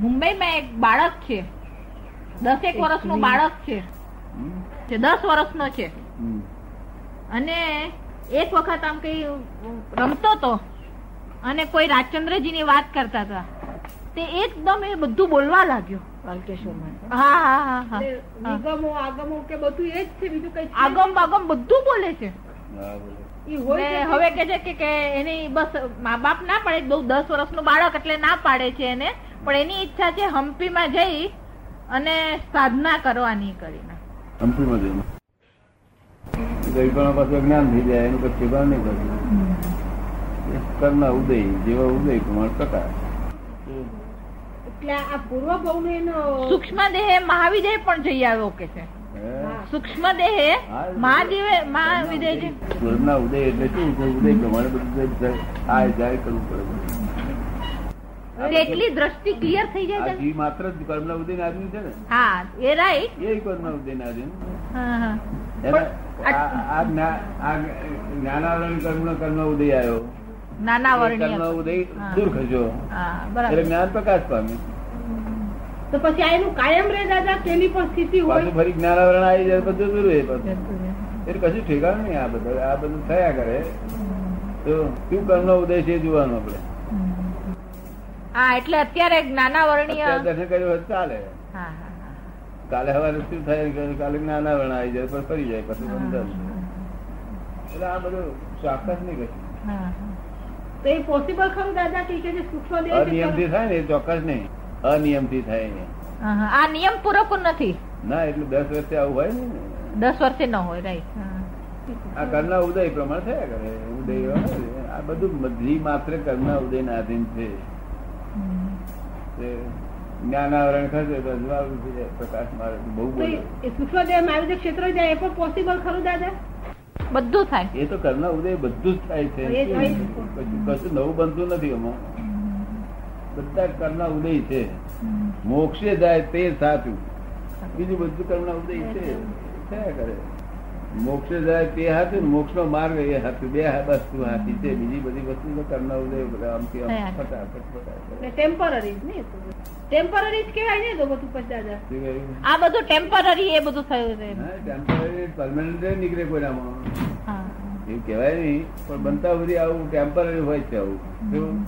મુંબઈમાં એક બાળક છે. દસેક વર્ષનું બાળક છે? જે દસ વર્ષનો છે. અને એક વખત આમ કઈ રમતો તો અને કોઈ રાજચંદ્રજીની વાત કરતા હતા. તે એકદમ એ બધું બોલવા લાગ્યો. બાલકેશ્વરમાં. હા હા હા હા. એટલે આગમો કે બધું એ જ છે બીજું કઈ આગમ આગમ બધું બોલે છે. હવે કે છે કે- કે એની બસ મા બાપ ના પાડે બહુ દસ વર્ષનું બાળક એટલે ના પાડે છે એને. પણ એની ઈચ્છા છે હમ્પીમાં જઈ અને સાધના કરવાની કરીને. હમ્પીમાં જઈને. ગરીબાના પાસે જ્ઞાન થઈ જાય એનું કઈ ઠેકાણ નહીં કરતું કરના ઉદય જેવા ઉદય કુમાર પ્રકાશ. એટલે આ પૂર્વ બહુ એનો સૂક્ષ્મ દેહે મહાવિદેહ પણ જઈ આવ્યો કે છે? સૂક્ષ્મ દેહે મહાદેવે મહાવિદેહ જે ઉદય એટલે શું? ઉદય પ્રમાણે બધું આ જાય કરવું પડે તેટલી દ્રષ્ટિ ક્લિયર થઈ જાય છે. માત્ર જ કર્મના ઉદય ના આદમી છે ને? હા એ રાઈટ એ કર્મના ઉદય ના આદમી જ્ઞાનાવરણ કર્મનો કર્મનો ઉદય આવ્યો નાના ઉદય દૂર ખસ્યો એટલે જ્ઞાન પ્રકાશ પામે. તો પછી આ કાયમ દાદા તેની પણ સ્થિતિ હોય. ફરી જ્ઞાનાવરણ આવી જાય બધું દૂર રહે પાછું. એટલે કશું ઠેકાણું નહીં આ બધું. આ બધું થયા કરે. તો શું કર્મનો ઉદય છે એ જોવાનું આપણે. હા એટલે અત્યારે જ્ઞાના વર્ણિય દર્શન કર્યું હોય ચાલે. હા હા હા. કાલે સવારે શું થાય કે કાલે જ્ઞાનાવરણ આવી જાય પણ ફરી જાય પછી બંધન એટલે આ બધું ચોક્કસ નહીં કશું હા, હા. તો એ પોસિબલ ખરું દાદા કે કે જે સૂક્ષ્મ દેહ અનિયમથી થાય ને એ ચોક્કસ નહીં. અનિયમથી થાય નહીં. હા, હા. આ નિયમ પૂરક નથી. ના એટલું દસ વર્ષે આવું હોય ને? દસ વર્ષે ન હોય રાઈટ આ કર્મના ઉદય પ્રમાણે થયા કરે. ઉદય આ બધું જી માત્ર કર્મના ઉદય ના આધીન છે. જ્ઞાનાવરણ ખસે તો અજવાળું થઈ જાય પ્રકાશ મારે બહુ તો બોલે. એ- એ સૂક્ષ્મ દેહમાં જે ક્ષેત્ર જાય એ પણ પોસિબલ ખરું દાદા? બધું થાય. એ તો કરના ઉદય બધું જ થાય છે. કશું કશું નવું બનતું નથી એમાં. બધા કરના ઉદય છે. મોક્ષે જાય તે સાચું. બીજું બધું કરના ઉદય છે. થયા કરે. મોક્ષે જાય તે હાથે મોક્ષ નો માર્ગ એ હાથે. બે વસ્તુ હાથી છે. બીજી બધી વસ્તુ તો કરના ઉદય બધા. આમથી આમ. ફટાફટ ફટાફટ. ટેમ્પરરી ને ટેમ્પરરી જ કહેવાય ને તો બધું દાદા. આ બધું ટેમ્પરરી એ બધું થયું છે. ટેમ્પરરી પરમાનન્ટ નીકળે કોઈનામાં. એવું કહેવાય નહીં. પણ બનતા બધી આવું ટેમ્પરરી હોય છે આવું. કેવું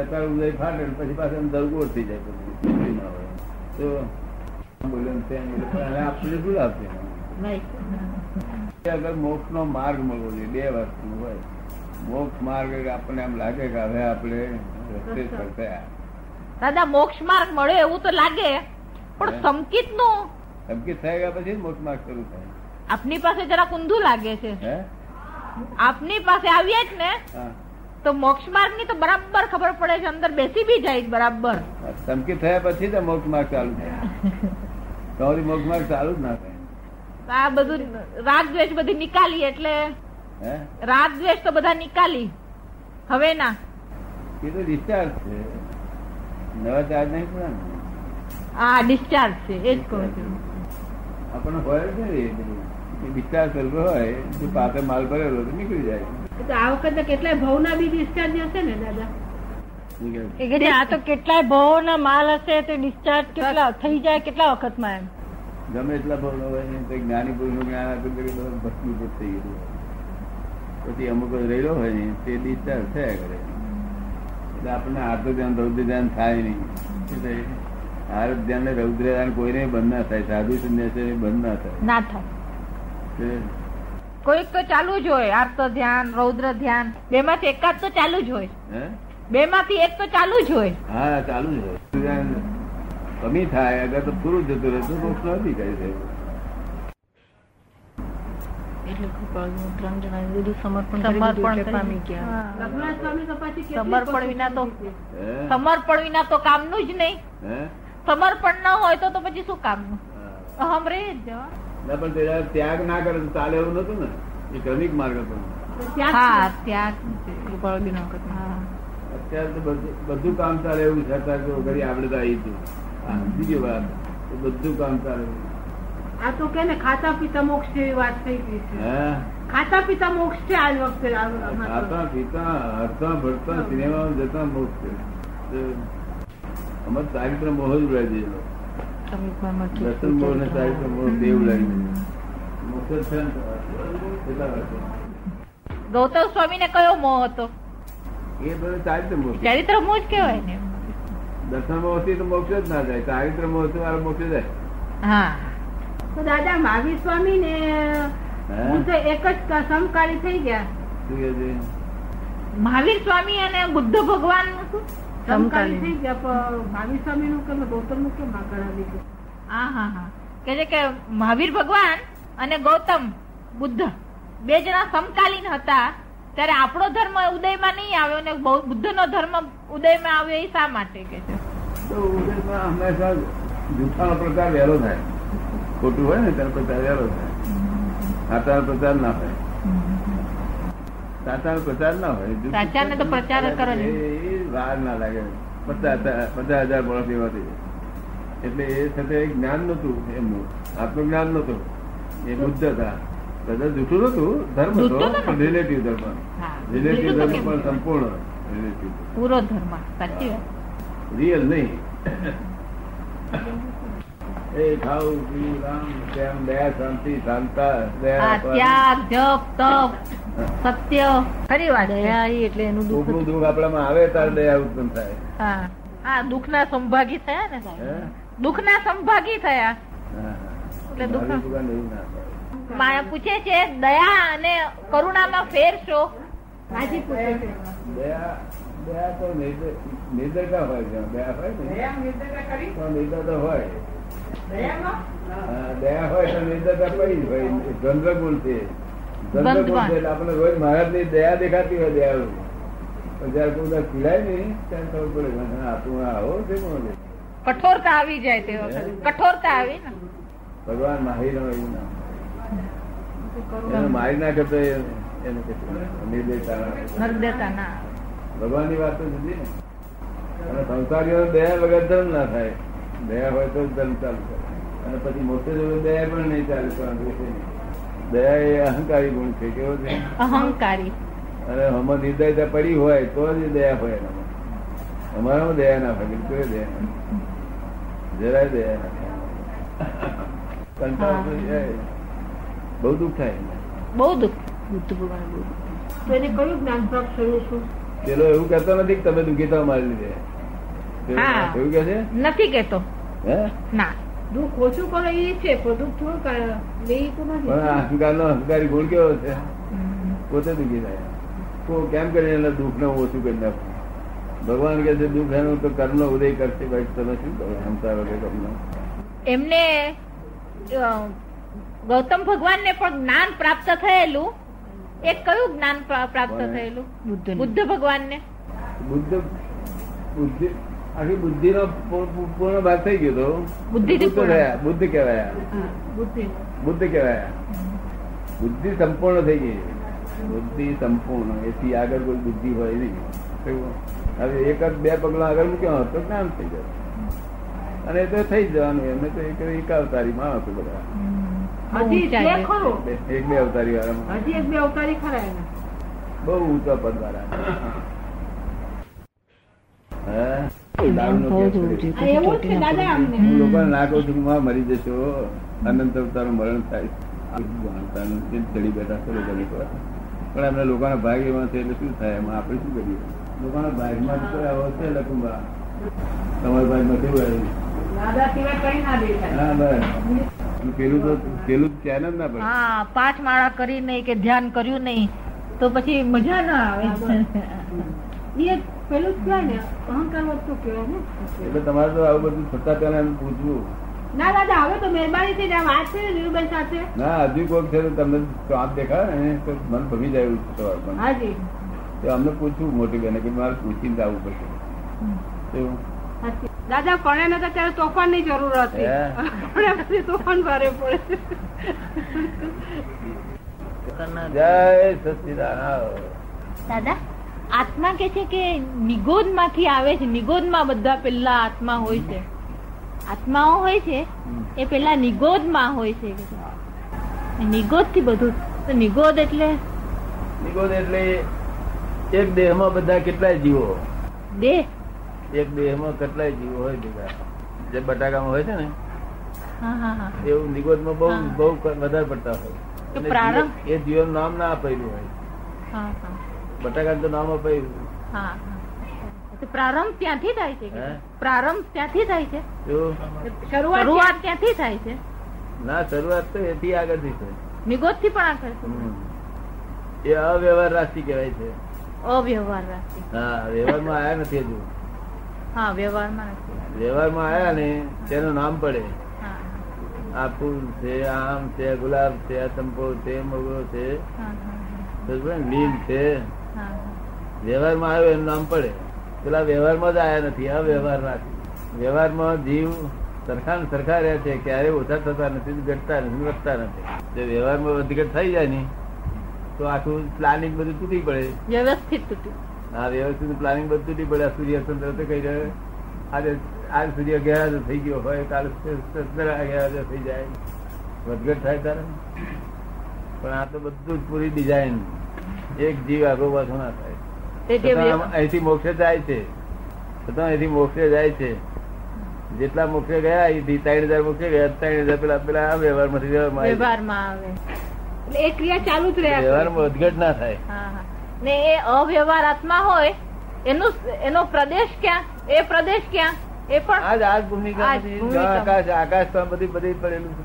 અત્યારે ઉદય ફાટે પછી પાછળ દરગોળ થઈ જાય પછી ના હોય. તો બોલે ને તેમ. બોલે. પણ હવે આપણે શું લાભ અગર મોક્ષ નો માર્ગ મળવો જોઈએ બે વસ્તુ હોય. મોક્ષ માર્ગ આપણને એમ લાગે કે હવે આપણે રસ્તે ફરતા દાદા મોક્ષ માર્ગ મળ્યો એવું તો લાગે પણ સંકિતનું સંકિત થઈ ગયા પછી મોક્ષ માર્ગ શરૂ થાય. આપની પાસે જરા ઊંધું લાગે છે. આપની પાસે આવીએ જ ને તો મોક્ષ માર્ગની તો બરાબર ખબર પડે છે અંદર બેસી બી જાય બરાબર. સંકિત થયા પછી જ મોક્ષ માર્ગ ચાલુ થાય. તો મોક્ષ માર્ગ ચાલુ જ ના થાય. આ બધું રાગ દ્વેષ બધી નિકાલી એટલે હે? રાગ દ્વેષ તો બધા નિકાલી હવે ના. એ તો ડિસ્ચાર્જ છે. નવા ચાર્જ નહીં પણ આ ડિસ્ચાર્જ છે એ જ કહું છું. આપણને હોય જ ને એ ડિસ્ચાર્જ કરવો હોય તો પાપે માલ ભરેલો તો નીકળી જાય. તો આ વખતે કેટલાય ભવના બી ડિસ્ચાર્જ હશે ને દાદા? આ તો કેટલાય ભાવોના માલ હશે તે ડિસ્ચાર્જ કેટલા થઈ જાય કેટલા વખતમાં એમ? ગમે એટલા ભાવ હોય તો જ્ઞાની પુરુષનું જ્ઞાન આપ્યું તો બધું ભસ્મીભૂત થઈ ગયું. પછી અમુક રહેલો હોય ને તે ડિસ્ચાર્જ થયા કરે. એટલે આપણને આર્થ ધ્યાન રૌદ્ર ધ્યાન થાય નહીં. શું આર્થ ધ્યાન ને રૌદ્ર ધ્યાન કોઈને બંધ ના થાય. સાધુ સંન્યાસી બંધ ના થાય. ના થાય. કોઈક તો ચાલુ જ હોય આર્ત ધ્યાન રૌદ્ર ધ્યાન. બે માંથી એકાદ તો ચાલુ જ હોય. હે? બે માંથી એક તો ચાલુ જ હોય. હા ચાલુ જ હોય. કમી થાય અગર તો પૂરું જતું રહે તો મોક્ષ નથી અધિકારી થાય એટલે કૃપાળુનું ત્રણ જણા બધું સમર્પણ સમર્પણ કરી દીધું એટલે કરી પામી ગયા. હા. રઘુનાથ સ્વામી તો પછી કેટલી સમર્પણ વિના તો પસંદગી છે. સમર્પણ વિના તો કામનું જ નહીં. સમર્પણ ના હોય તો તો પછી શું કામનું? અહમ રે જવા. પણ ત્યાગ ના કરે તો ચાલે એવું નતું ને? એ ક્રમિક માર્ગ હતો. અત્યારે તો બધું કામ ચાલે એવું છે અત્યારે તો ઘડી આપણે તો આવી બીજી વાત બધું કામ ચાલે આ તો કે ખાતા પીતા મોક્ષ જેવી વાત થઈ ગઈ છે. ખાતા પીતા મોક્ષ છે આ વખતે આ- આમાં તો. ખાતા પીતા હરતા ભરતા સિનેમા જતા મોક્ષ છે. તો અમારે ચારિત્ર મોહ જ દેલો સમીપમાં દર્શન મોહ ને ચારિત્ર મોહ બે ઉડાડી મોક્ષ છે ગૌતમ સ્વામી ને કયો મોહ હતો? એ બધો ચારિત્ર મોહ છે. ચરિત્ર મોહ જ કહેવાય ને દર્શન મોક્ષી તો મોક્ષ જ ના જાય ચારિત્રથી મારો મોક્ષ જાય. હા. તો દાદા મહાવીર સ્વામી ને હું? તો એક જ સમકાળી થઈ ગયા. મહાવીર સ્વામી અને બુદ્ધ ભગવાન સમકાળી થઈ ગયા મહાવીર સ્વામી નું કેમ ગૌતમનું કેમ આગળ આવી હા હા હા. કે છે કે મહાવીર ભગવાન અને ગૌતમ બુદ્ધ બે જણા સમકાલીન હતા. ત્યારે આપણો ધર્મ ઉદયમાં નહીં આવ્યો અને બુદ્ધ નો ધર્મ ઉદયમાં આવ્યો એ શા માટે કે છે? તો ઉદયમાં હંમેશા જૂઠાનો પ્રચાર વહેલો થાય. ખોટું હોય ને તેનો પ્રચાર વહેલો થાય. સાચાનો પ્રચાર ના હોય. સાચાનો પ્રચાર ના હોય. સાચાને તો પ્રચાર કરો એ વાર ના લાગે. પચાસ પચાસ હજાર વર્ષ એવાથી. એટલે એ સાથે જ્ઞાન નતું એમનું આત્મજ્ઞાન નતું એ બુદ્ધ હતા. બધા જૂઠું નતું ધર્મ હતો તો પણ રિલેટિવ ધર્મ. રિલેટિવ ધર્મ પણ સંપૂર્ણ રિલેટિવ પૂરો ધર્મ સાચી રિયલ નહીં એ ખાવું પીવું રામ તેમ દયા શાંતિ શાંતા ત્યાગ જપ તપ સત્ય. ખરી વાત દયા એટલે એનું દુઃખ કોકનું દુઃખ આપણામાં આવે ત્યારે દયા ઉત્પન્ન થાય. હા. હા દુઃખના સંભાગી થયા ને સંભાગી થયા. એટલે દુઃખ- પૂછે છે દયા અને કરુણામાં ફેર શો રાજી પૂછે છે. દયા દયા તો નિર્દ- નિર્દયતા હોય છે. દયા હોય ને? તો નિર્દયતા હોય. દયા હોય તો નિર્દયતા પડી હોય. દ્વંદ્વ ગુણ છે છે એટલે આપણે રોજ મહારાજની દયા દેખાતી હોય દયાળુ. પણ જયારે કોઈ પીડાય નહીં ત્યારે ખબર પડે કે આવો છે કોણ કઠોરતા આવી જાય તે વખતે. કઠોરતા આવી ને. ભગવાન માહિર એવું ના મારી ના કરતો એને નિર્દયતા ભગવાન ના. વાત તો જુદી ને. અને સંસારીઓ દયા વગર ધર્મ ના થાય. દયા હોય તો ધર્મ ચાલુ થાય અને પછી મોટે જોડે દયા પણ નહીં ચાલે છે. દયા એ અહંકારી ગુણ છે કેવો છે? અહંકારી. અને હમણાં નિર્દયતા પડી હોય તો જ દયા હોય એનામાં. અમારામાં દયા ના હોય બિલકુલ દયા જરાય દયા ના તો બહુ દુઃખ થાય. બહુ દુઃખ. બુદ્ધ ભગવાન તો એને કયું જ્ઞાન પ્રાપ્ત થયું શું? પેલો એવું કહેતો નથી કે તમે દુઃખી થવા મારી લીધે. એવું કે છે? નથી કેતો હે? ના. દુઃખ ઓછું કરે એ છે પણ દુઃખ થોડું પણ નથી. અહંકાર નો અહંકારી ગુણ કેવો છે? પોતે દુઃખી થાય. તો કેમ કરીને એના દુઃખ ને ઓછું કરી નાખું? ભગવાન કે છે દુઃખ એનું તો કર્મ ઉદય કરશે ભાઈ તમે શું કરો? હમતા વગર તમને. એમને ગૌતમ ભગવાન ને પણ જ્ઞાન પ્રાપ્ત થયેલું. એ કયું જ્ઞાન પ્રાપ્ત થયેલું? બુદ્ધ બુદ્ધ ભગવાન ને બુદ્ધ બુદ્ધિ આખી બુદ્ધિ નો પૂર્ણ ભાગ થઈ ગયો તો? બુદ્ધિથી બુદ્ધ પૂર્ણ. કહેવાયા બુદ્ધિ બુદ્ધ. કહેવાયા. બુદ્ધિ સંપૂર્ણ થઈ ગઈ. બુદ્ધિ સંપૂર્ણ. એથી આગળ કોઈ બુદ્ધિ હોય નહીં. હવે એક જ બે પગલા આગળ મૂક્યો હોત તો જ્ઞાન થઈ જાય અને એ તો થઈ જવાનું. એમને તો એક એક અવતારી માણસો બધા. હજી ઊંચાઈ છે છે. ખરો? એક બે અવતારી વાળા હજી એક બે અવતારી ખરા બહુ ઊંચા પદ વાળા ના કહું છું મરી જશો અનંત અવતારનું મરણ થાય. ચડી બેઠા છો લોકો લોકો. પણ એમને લોકોના ભાગ એવા છે એટલે શું થાય? એમાં આપણે શું કરીએ? લોકોના ભાગમાં આવો છે લકુંબા તમારા ભાગમાં કેવું આવ્યું દાદા સિવાય કઈ ના દેખાય. હા બસ. અને પેલું તો પેલું ધ્યાન જ ના પડે હા પાંચ માળા કરી નહીં કે ધ્યાન કર્યું નહીં તો પછી મજા ના આવે. એ પેલું જ કહેવાય ને અહંકાર વધતો કહેવાય ને. એટલે તમારે તો આવું બધું થતા પહેલા એમ પૂછવું. ના દાદા હવે તો મહેરબાની થી વાત છે નીરુબેન સાથે? ના હજુ છે તમને આંખ દેખાય ને તો મન ભમી જાય એવું છે સવાર પણ. હાજી. તો અમને પૂછવું મોટી બેને કે મારે પૂછીને આવવું પડશે. એવું? દાદા પરણ્યા નતા ત્યારે તોફાનની જરૂર હતી. હે? પછી તોફાન ભારે પડે. જય સચિદાનંદ. દાદા આત્મા કે છે કે નિગોદમાંથી આવે છે? નિગોદમાં બધા પેલા આત્મા હોય છે. આત્માઓ હોય છે એ પેલા નિગોદમાં હોય છે. નિગોદથી બધું. તો નિગોદ એટલે? નિગોદ એટલે એક દેહમાં બધા કેટલાય જીવો? દેહ. એક દેહમાં કેટલાય જીવો હોય ભેગા. જે બટાકામાં હોય છે ને હા હા હા. એવું નિગોદમાં બહુ બહુ વધારે પડતા હોય. એ જીવન નામ ના અપાયેલું હોય. હા હા. બટાકા તો નામ અપાયું હા હા. તો પ્રારંભ ત્યાંથી થાય છે પ્રારંભ ત્યાંથી થાય છે? શરૂઆત શરૂઆત ત્યાંથી થાય છે? ના શરૂઆત તો એથી આગળથી છે નિગોદથી પણ આગળ એ અવ્યવહાર રાશિ કહેવાય છે. અવ્યવહાર રાશિ હા વ્યવહારમાં આયા નથી હજુ. હા વ્યવહારમાં આવ્યા. વ્યવહારમાં ને તેનું નામ પડે. આ ફૂલ છે આમ છે ગુલાબ છે આ ચંપો છે મોગરો છે? લીલ છે. વ્યવહારમાં આવ્યો એનું નામ પડે. પેલા વ્યવહારમાં જ આયા નથી આ વ્યવહાર રાશિ વ્યવહારમાં જીવ સરખા ને સરખા રહ્યા છે ક્યારે ઓછા થતા નથી ઘટતા નથી વધતા નથી. જો વ્યવહારમાં વધઘટ થઈ જાય ને તો આખું પ્લાનિંગ બધું તૂટી પડે. વ્યવસ્થિત તૂટ્યું આ વ્યવસ્થિત પ્લાનિંગ બધું નહીં પડે સૂર્ય ચંદ્ર તો કઈ જાય આજે આજ સૂર્ય ગેરહાજર થઈ ગયો હોય કાલે ચંદ્ર ગેરહાજર થઈ જાય. વધઘટ થાય તારે? પણ આ તો બધું જ પૂરી ડિઝાઇન એક જીવ આગો પાછો ના થાય. અહીંથી મોક્ષે જાય છે. છતાં અહીંથી મોક્ષે જાય છે. જેટલા મોક્ષે ગયા અહીંથી ત્રણ હજાર મોક્ષે ગયા. ત્રણ હજાર પેલા પેલા આ વ્યવહારમાંથી વ્યવહારમાં વ્યવહારમાં આવે. એટલે એ ક્રિયા ચાલુ જ રહે વ્યવહારમાં વધઘટ ના થાય. હા હા. ને એ અવ્યવહાર આત્મા હોય એનું એનો પ્રદેશ ક્યાં? એ પ્રદેશ ક્યાં? એ પણ આજ આજ ભૂમિકા. આકાશ આકાશ પણ બધી બધી ભરેલું છે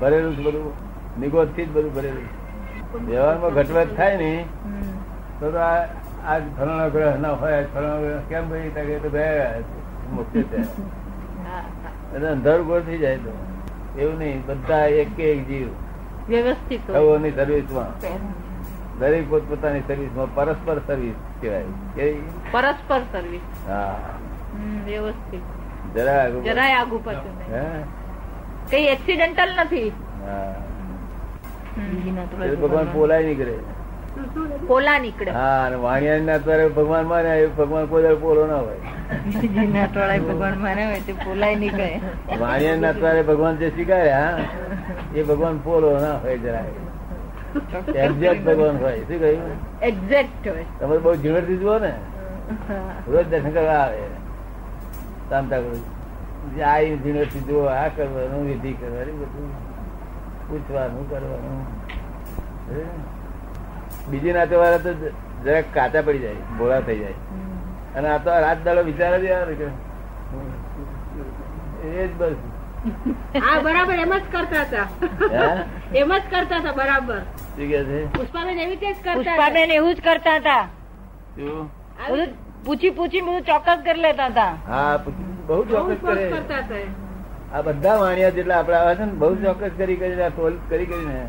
ભરેલું છે બધું. નિગોદથી જ બધું ભરેલું વ્યવહારમાં ઘટવટ થાય ને તો આ આજ ફલાણો ગ્રહ ના હોય ફલાણો ગ્રહ કેમ ભાઈ તકે તો ગયા મુખ્ય છે. એટલે અંધારું ગોળ થઈ જાય તો. એવું નહીં બધા એક એક જીવ. વ્યવસ્થિત સર્વિસમાં દરેક પોતપોતાની સર્વિસમાં પરસ્પર સર્વિસ કહેવાય. પરસ્પર સર્વિસ હા. વ્યવસ્થિત. જરા આગળ જરાય આગુ પાછું કઈ એક્સિડન્ટલ નથી. હા. હમ. એ ભગવાન પોલાય નીકળે? પોલા નીકળે. હા અને વાણિયા ના અત્યારે ભગવાન માને ભગવાન કોઈ પોલો ના હોય. ભગવાન માને હોય તે પોલાય નીકળે. વાણિયા ના અત્યારે ભગવાન જે સ્વીકાર્યા એ ભગવાન પોલો ના હોય જરાય. એક્ઝેક્ટ ભગવાન હોય શું કહ્યું? એક્ઝેક્ટ હોય. તમે બહુ ઝીણવટથી જુઓ ને? રોજ દર્શન કરવા આવે. શાંતા કરું આ ઝીણવટથી જુઓ આ કરવાનું વિધિ કરવાની બધું. પૂછવાનું કરવાનું. બીજી નાતો વાળા તો જરાક કાચા પડી જાય ભોળા થઈ જાય. અને આ તો રાત દાડો વિચાર જ આવે. કે એ જ બસ. હા બરાબર એમ જ કરતા હતા? એમ જ કરતા હતા બરાબર. શું કે છે? પુષ્પાબેન એવી જ પુષ્પાબેન એવું જ કરતા હતા. બધું પૂછી પૂછી બધું ચોક્કસ કરી લેતા હતા. હા બહુ ચોક્કસ કરે. આ બધા વાણિયા જેટલા આપડે આવે છે ને બહુ ચોક્કસ કરી કરી ટોલ કરી કરીને.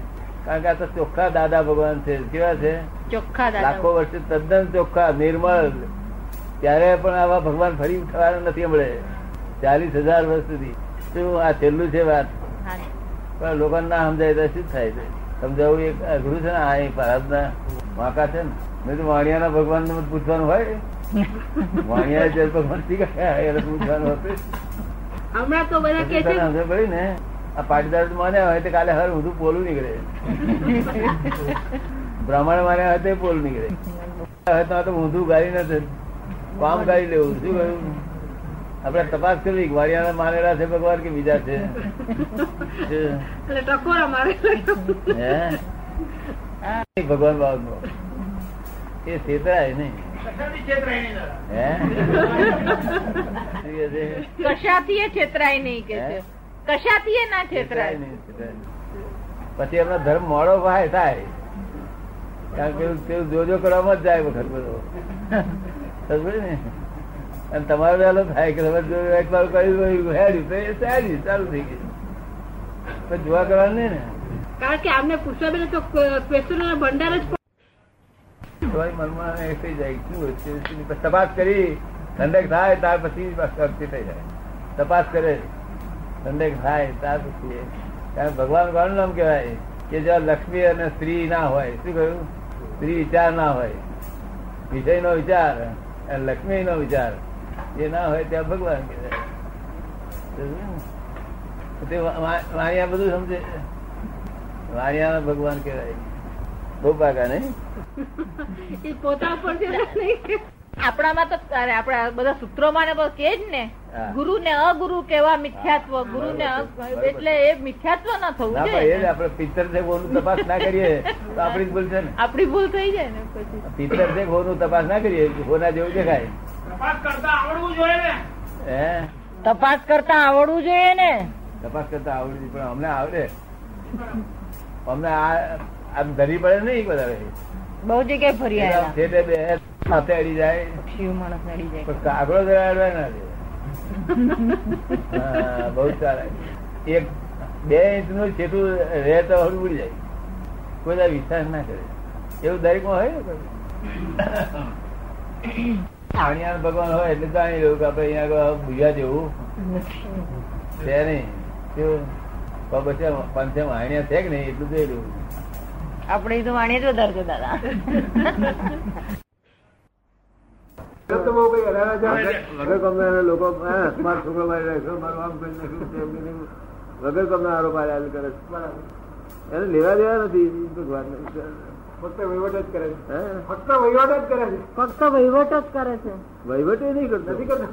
કારણ કે આ તો ચોખ્ખા દાદા ભગવાન છે. કેવા છે? ચોખ્ખા લાખો વર્ષ વર્ષે તદ્દન ચોખ્ખા નિર્મળ. ત્યારે પણ આવા ભગવાન ફરી ઉઠવાના નથી હમણે. ચાલીસ હજાર વર્ષ સુધી. શું આ છેલ્લું છે વાત? પણ લોકો ના સમજાય તો શું થાય છે? સમજાવવું એક અઘરું છે ને આ ભારતના વાંકા છે ને મેં તો વાણિયાના ભગવાન પૂછવાનું હોય. વાણિયા જે ભગવાન એને પૂછવાનું હતું. હમણાં તો બધા કે છે સમજ પડી ને આ પાટીદાર માન્યા હોય તો કાલે હર ઊંધું પોલું નીકળે. બ્રાહ્મણ માન્યા હોય તો પોલું નીકળે. હવે તો ઊંધું ગાડી નથી કામ ગાડી લેવું શું કહ્યું આપડે તપાસ કરવી કે મારેલા માનેલા છે ભગવાન કે બીજા છે? શું? એટલે ટકોરા મારે હે? આ ભગવાન બાબત એ છેતરાય નહીં? કશાથી એ છેતરાય નહીં કે છે? કશાથી એ ના છેતરાય? છેતરાય નહીં, છેતરાય પછી એમનો ધર્મ મોડો ભાઈ થાય. કારણ કે પેલું- જોજો કરવામાં જ જાય વખત બધો. સમજ્યો ને? અને તમારો વહેલો થાય કે તમે જો એક વાર કર્યું હેડ્યું તો એ સારી ચાલુ થઈ ગયું. પણ જોવા કરવાનું નહીં ને? કારણ કે આમને પુષ્પાબેન તો ક્વેશ્ચન ભંડાર જ તમારી મનમાં એ થઈ જાય શું તપાસ કરી. ઠંડક થાય ત્યાર પછી શક્તિ થઈ જાય. તપાસ કરે. ઠંડક થાય ત્યાર પછી કારણ કે ભગવાન કોણ નામ કહેવાય? કે જ્યાં લક્ષ્મી અને સ્ત્રી ના હોય શું કહ્યું? સ્ત્રી વિચાર ના હોય. વિષય નો વિચાર અને લક્ષ્મી નો વિચાર. એ ના હોય ત્યાં ભગવાન કહેવાય. વાણિયા બધું સમજે. વાણિયા ભગવાન કહેવાય. બહુ પાકા નહીં? પોતા ઉપર કે આપણામાં તો આપણા બધા સૂત્રોમાં ને બધું કે જ ને. ગુરુ ને અગુરુ કેવા મિથ્યાત્વ. ગુરુ ને અ- એટલે એ મિથ્યાત્વ ના થવું જ જોઈએ આપણે પિત્તર છે ભોનું તપાસ ના કરીએ. તો આપણી ભૂલ છે ને. આપડી ભૂલ થઈ જાય ને પછી. પિત્તર છે તપાસ ના કરીએ. હોના જેવું દેખાય. તપાસ કરતા આવડવું જોઈએ ને. હે? તપાસ કરતા આવડવું જોઈએ ને? તપાસ કરતા આવડી પણ અમને આવડે. અમને આમ ધરી પડે નહીં બધા બહુ જગ્યાએ ફરી આવ્યા બે સાથે અડી જાય. શિવ માણસ જાય. પણ કાગડો જરા અડવા ના દે બહુ સારા. એક બે ઇંચનું છેટું રહે તો હળવું ઉડી જાય. કોઈ વિશ્વાસ ના કરે. એવું દરેકમાં હોય ને કોઈ? ભગવાન હોય એટલે જાણી લેવું કે આપડે અહીંયા આગળ બુઝા જેવું. છે નહીં. પછી પંચે વાણિયા છે કે નહીં? એટલું જોઈ લેવું આપણે તો વાણીએ જ વધારે છે દાદા. લોકો મારો છોકરો મારી નાખ્યો મારું આમ કરી નાખ્યું. વગર કમના આરોપ આલ્યા કરે એને લેવા દેવા નથી ભગવાન ફક્ત વહીવટ જ કરે છે. ફક્ત વહીવટ જ કરે છે. ફક્ત વહીવટ જ કરે છે. વહીવટ એ નહીં કરતો. નથી કરતો.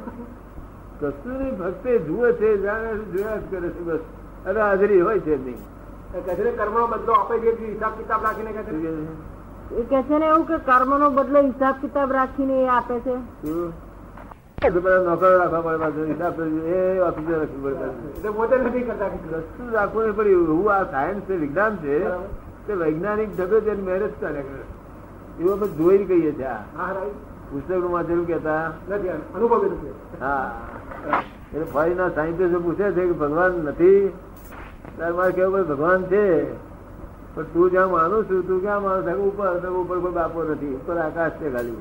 કશું નહીં ફક્ત જુએ છે જાણે જોયા જ કરે છે બસ. અને હાજરી હોય છે નહીં. કચરે કર્મનો બદલો આપે હિસાબ કિતાબ રાખીને કહે છે. છે? એ કે છે ને એવું કે કર્મ નો બદલો હિસાબ કિતાબ રાખીને એ આપે છે. નોકરો રાખવા પડે હિસાબ એ ઓફિસર રાખવી પડે. એટલે પોતે નથી કરતા. કશું રાખવું નહીં પડ્યું હું આ સાયન્સ છે વિજ્ઞાન છે. તે વૈજ્ઞાનિક થતો છે મેરેજ કરે એવું અમે જોઈને કહીએ છીએ. હા પુસ્તકનું વાંચેલું કેતા નથી અનુભવેલું છે હા. એટલે ફોરીના સાયન્ટિસ્ટ પૂછે છે કે ભગવાન નથી. ત્યારે મારે કેવું ભાઈ ભગવાન છે. પણ તું જ્યાં માનું છું તું ક્યાં માનું છે? ઉપર ઉપર કોઈ બાપો નથી. ઉપર આકાશ છે ખાલી.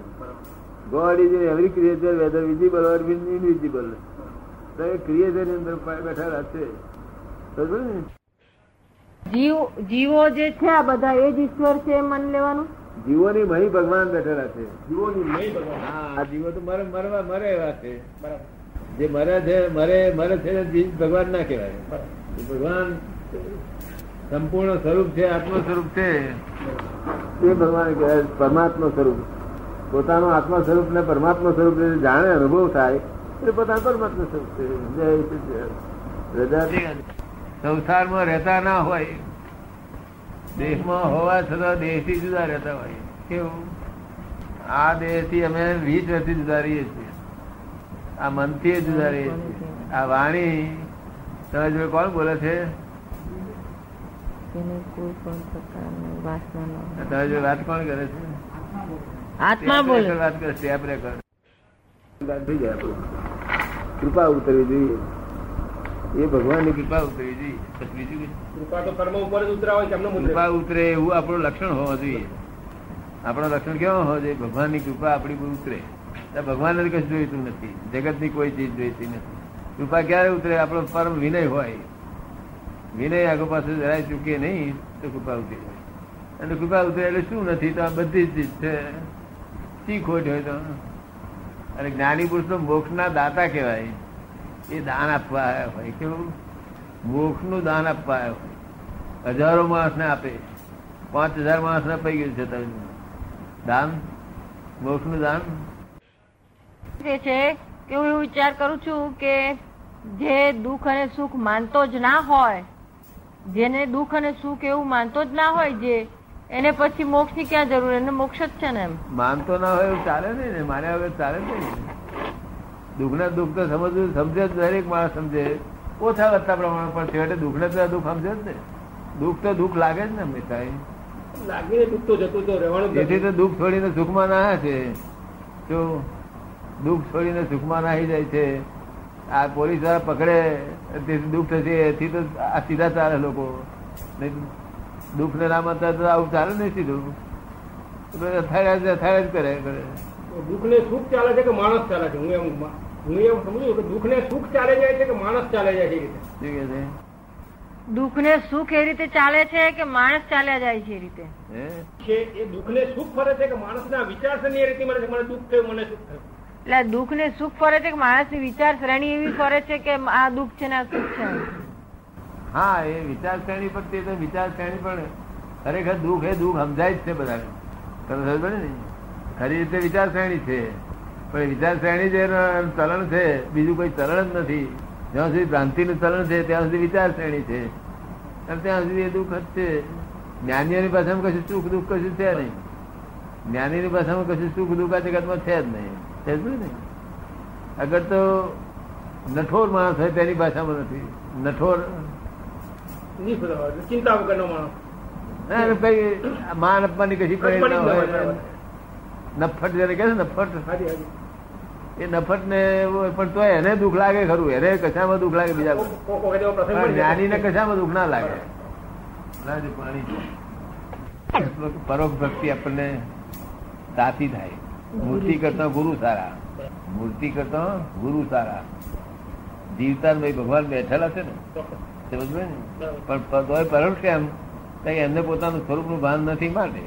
God is every creature whether visible or invisible તો એ ક્રિએચરની અંદર બેઠેલા છે. સમજ્યું ને? જીવ જીવો જે છે આ બધા એ જ ઈશ્વર છે એમ માની લેવાનું? જીવોની મહી ભગવાન બેઠેલા છે. જીવોની મહી ભગવાન. હા આ જીવો તો મરે મરવા મરે એવા છે. જે મરે છે મરે મરે છે ભગવાન ના કહેવાય. ભગવાન સંપૂર્ણ સ્વરૂપ છે આત્મ સ્વરૂપ છે. એ ભગવાન કહેવાય પરમાત્મા સ્વરૂપ. પોતાનું આત્મા સ્વરૂપ ને પરમાત્મા સ્વરૂપ જાણે અનુભવ થાય એ પોતાનું પરમાત્મા સ્વરૂપ છે. જય સચ્ચિદાનંદ. સંસારમાં રહેતા ના હોય. દેશમાં હોવા છતાં દેશથી જુદા રહેતા હોય. કેવું? આ દેહથી અમે વીસ વર્ષથી જુદા રહીએ છીએ. આ મનથી જુદા રહીએ છીએ. આ વાણી. તમે જોડે કોણ બોલે છે? તમે જોડે વાત કોણ કરે છે? આત્મા બોલે. વાત કરે આપણું. કૃપા ઉતરવી જોઈએ. એ ભગવાનની કૃપા ઉતરવી જોઈએ બીજું કૃપા તો કર્મ ઉપર જ ઉતરા કૃપા એવું આપણું લક્ષણ હોવા જોઈએ. આપણો લક્ષણ કેવો હોવો જોઈએ? ભગવાનની કૃપા આપણી પર ઉતરે. ભગવાન કશું જોઈતું નથી. જગતની કોઈ ચીજ જોઈતી નથી. કૃપા ક્યારે ઉતરે? આપણો પરમ વિનય હોય. વિનય આગળ પાછું જરાય ચૂકીએ નહીં તો કૃપા ઉતરી જાય. અને કૃપા ઉતરે એટલે શું નથી? તો આ બધી જ ચીજ છે. શી ખોટ હોય તો. અને જ્ઞાની પુરુષ મોક્ષના દાતા કહેવાય. એ દાન આપવા આવ્યા હોય. કેવું? મોક્ષનું દાન આપવા આવ્યા હોય. હજારો માણસને આપે. પાંચ હજાર માણસને અપાઈ ગયું છે તમે. દાન? મોક્ષનું દાન? છે કે હું વિચાર કરું છું કે જે દુઃખ અને સુખ માનતો જ ના હોય જેને દુઃખ અને સુખ એવું માનતો જ ના હોય જે એને પછી મોક્ષની ક્યાં જરૂર? એને મોક્ષ જ છે ને એમ. માનતો ના હોય એવું ચાલે નહીં ને. મારે હવે ચાલે નહીં. દુઃખ ને દુઃખ તો સમજવું સમજે જ દરેક માણસ સમજે. ઓછા વધતા પ્રમાણે પણ છેવટે દુઃખને તો દુઃખ સમજે જ ને. દુઃખ તો દુઃખ લાગે જ ને હંમેશા. લાગીને દુઃખ તો જતું તો રહેવાનું જ તો દુઃખ છોડીને સુખમાં ના છે. જો દુઃખ છોડીને સુખમાં નાહી જાય છે આ પોલીસવાળા પકડે તેથી દુઃખ થશે એથી તો આ સીધા ચાલે લોકો. દુઃખ ને નામ હતા તો આવું ચાલે નહીં સીધું. અથાડ્યા જ અથાડ્યા જ કરે કરે. દુઃખ ને સુખ ચાલે છે કે માણસ ચાલે છે? હું એમ હું એમ સમજુ કે દુઃખ ને સુખ ચાલે જાય છે કે માણસ ચાલે જાય છે એ રીતે? શું કે છે? દુઃખ ને સુખ એ રીતે ચાલે છે કે માણસ ચાલ્યા જાય છે એ રીતે? એ દુઃખ ને સુખ ફરે છે કે માણસના વિચાર શ્રેણી એ રીતે મળે છે, મને દુઃખ થયું મને સુખ થયું. એટલે દુઃખ ને સુખ ફરે છે કે માણસની વિચાર શ્રેણી એવી ફરે છે કે આ દુઃખ છે ને આ સુખ છે? હા એ વિચાર શ્રેણી પર તે તો વિચાર શ્રેણી પણ ખરેખર દુઃખ એ દુઃખ સમજાય જ છે બધાને. તમે સમજ ને? ખરી રીતે વિચાર શ્રેણી છે. પણ વિચાર શ્રેણી જે ચલણ છે બીજું કોઈ ચલણ જ નથી. જ્યાં સુધી ભ્રાંતિનું ચલણ છે ત્યાં સુધી વિચાર શ્રેણી છે. અને ત્યાં સુધી એ દુઃખ જ છે. જ્ઞાનીઓની ભાષામાં કશું સુખ દુઃખ કશું છે નહીં. જ્ઞાનીની ભાષામાં કશું સુખ દુઃખ આ જગતમાં છે જ નહીં. છે જ નહીં અગર તો નઠોર માણસ હોય તેની ભાષામાં નથી. નઠોર ચિંતા વગરનો માણસ. ના, કઈ માન અપમાનની કશી હોય હોય. નફટ જયારે કે છે નફટ એ નફટ ને પણ તો એને દુઃખ લાગે ખરું. એને કશામાં દુઃખ લાગે બીજા. જ્ઞાની ને કશામાં દુઃખ ના લાગે. પરોક્ષ ભક્તિ આપણને તાતી થાય. મૂર્તિ કરતા ગુરુ સારા. મૂર્તિ કરતા ગુરુ સારા. જીવતા ભાઈ ભગવાન બેઠેલા છે ને. સમજ ને? પણ તોય પરોક્ષ કેમ કઈ એમને પોતાનું સ્વરૂપનું ભાન નથી માટે.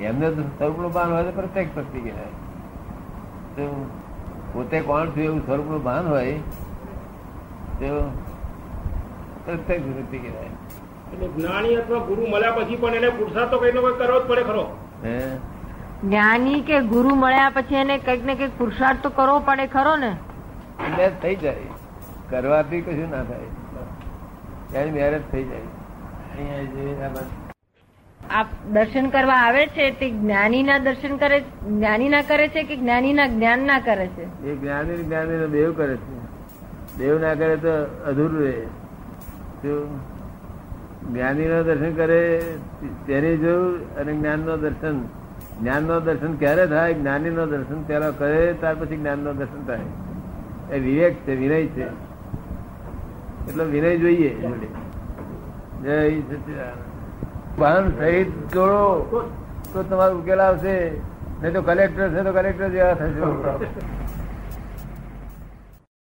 એમને તો સ્વરૂપનું ભાન હોય તો પ્રત્યેક શક્તિ કહેવાય. પોતે કોણ છું એવું સ્વરૂપનું ભાન હોય તો પ્રત્યેક શક્તિ કહેવાય. એટલે જ્ઞાની અથવા ગુરુ મળ્યા પછી પણ એને પુરુષાર્થ તો કઈ ને કરવો જ પડે ખરો. હે? જ્ઞાની કે ગુરુ મળ્યા પછી એને કંઈક ને કંઈક પુરુષાર્થ તો કરવો પડે ખરો ને? એટલે થઈ જાય. કરવાથી કશું ના થાય. ત્યારે મેરેજ થઈ જાય. અહીંયા જે બસ દર્શન કરવા આવે છે તે જ્ઞાનીના દર્શન કરે, જ્ઞાનીના કરે છે કે જ્ઞાનીના જ્ઞાનના કરે છે? એ જ્ઞાની જ્ઞાની નો દેવ કરે છે. દેવ ના કરે તો અધૂરું રહે. જ્ઞાની નો દર્શન કરે તેની જરૂર અને જ્ઞાન નો દર્શન જ્ઞાન નો દર્શન ક્યારે થાય? જ્ઞાની નો દર્શન ત્યારે કરે, ત્યાર પછી જ્ઞાન નો દર્શન થાય. એ વિવેક છે, વિનય છે. એટલો વિનય જોઈએ. જય સચિદાનંદ. વાહન સહિત જોડો, તો તમારો ઉકેલ આવશે. નહીં તો કલેક્ટર છે તો કલેક્ટર જેવા થશે.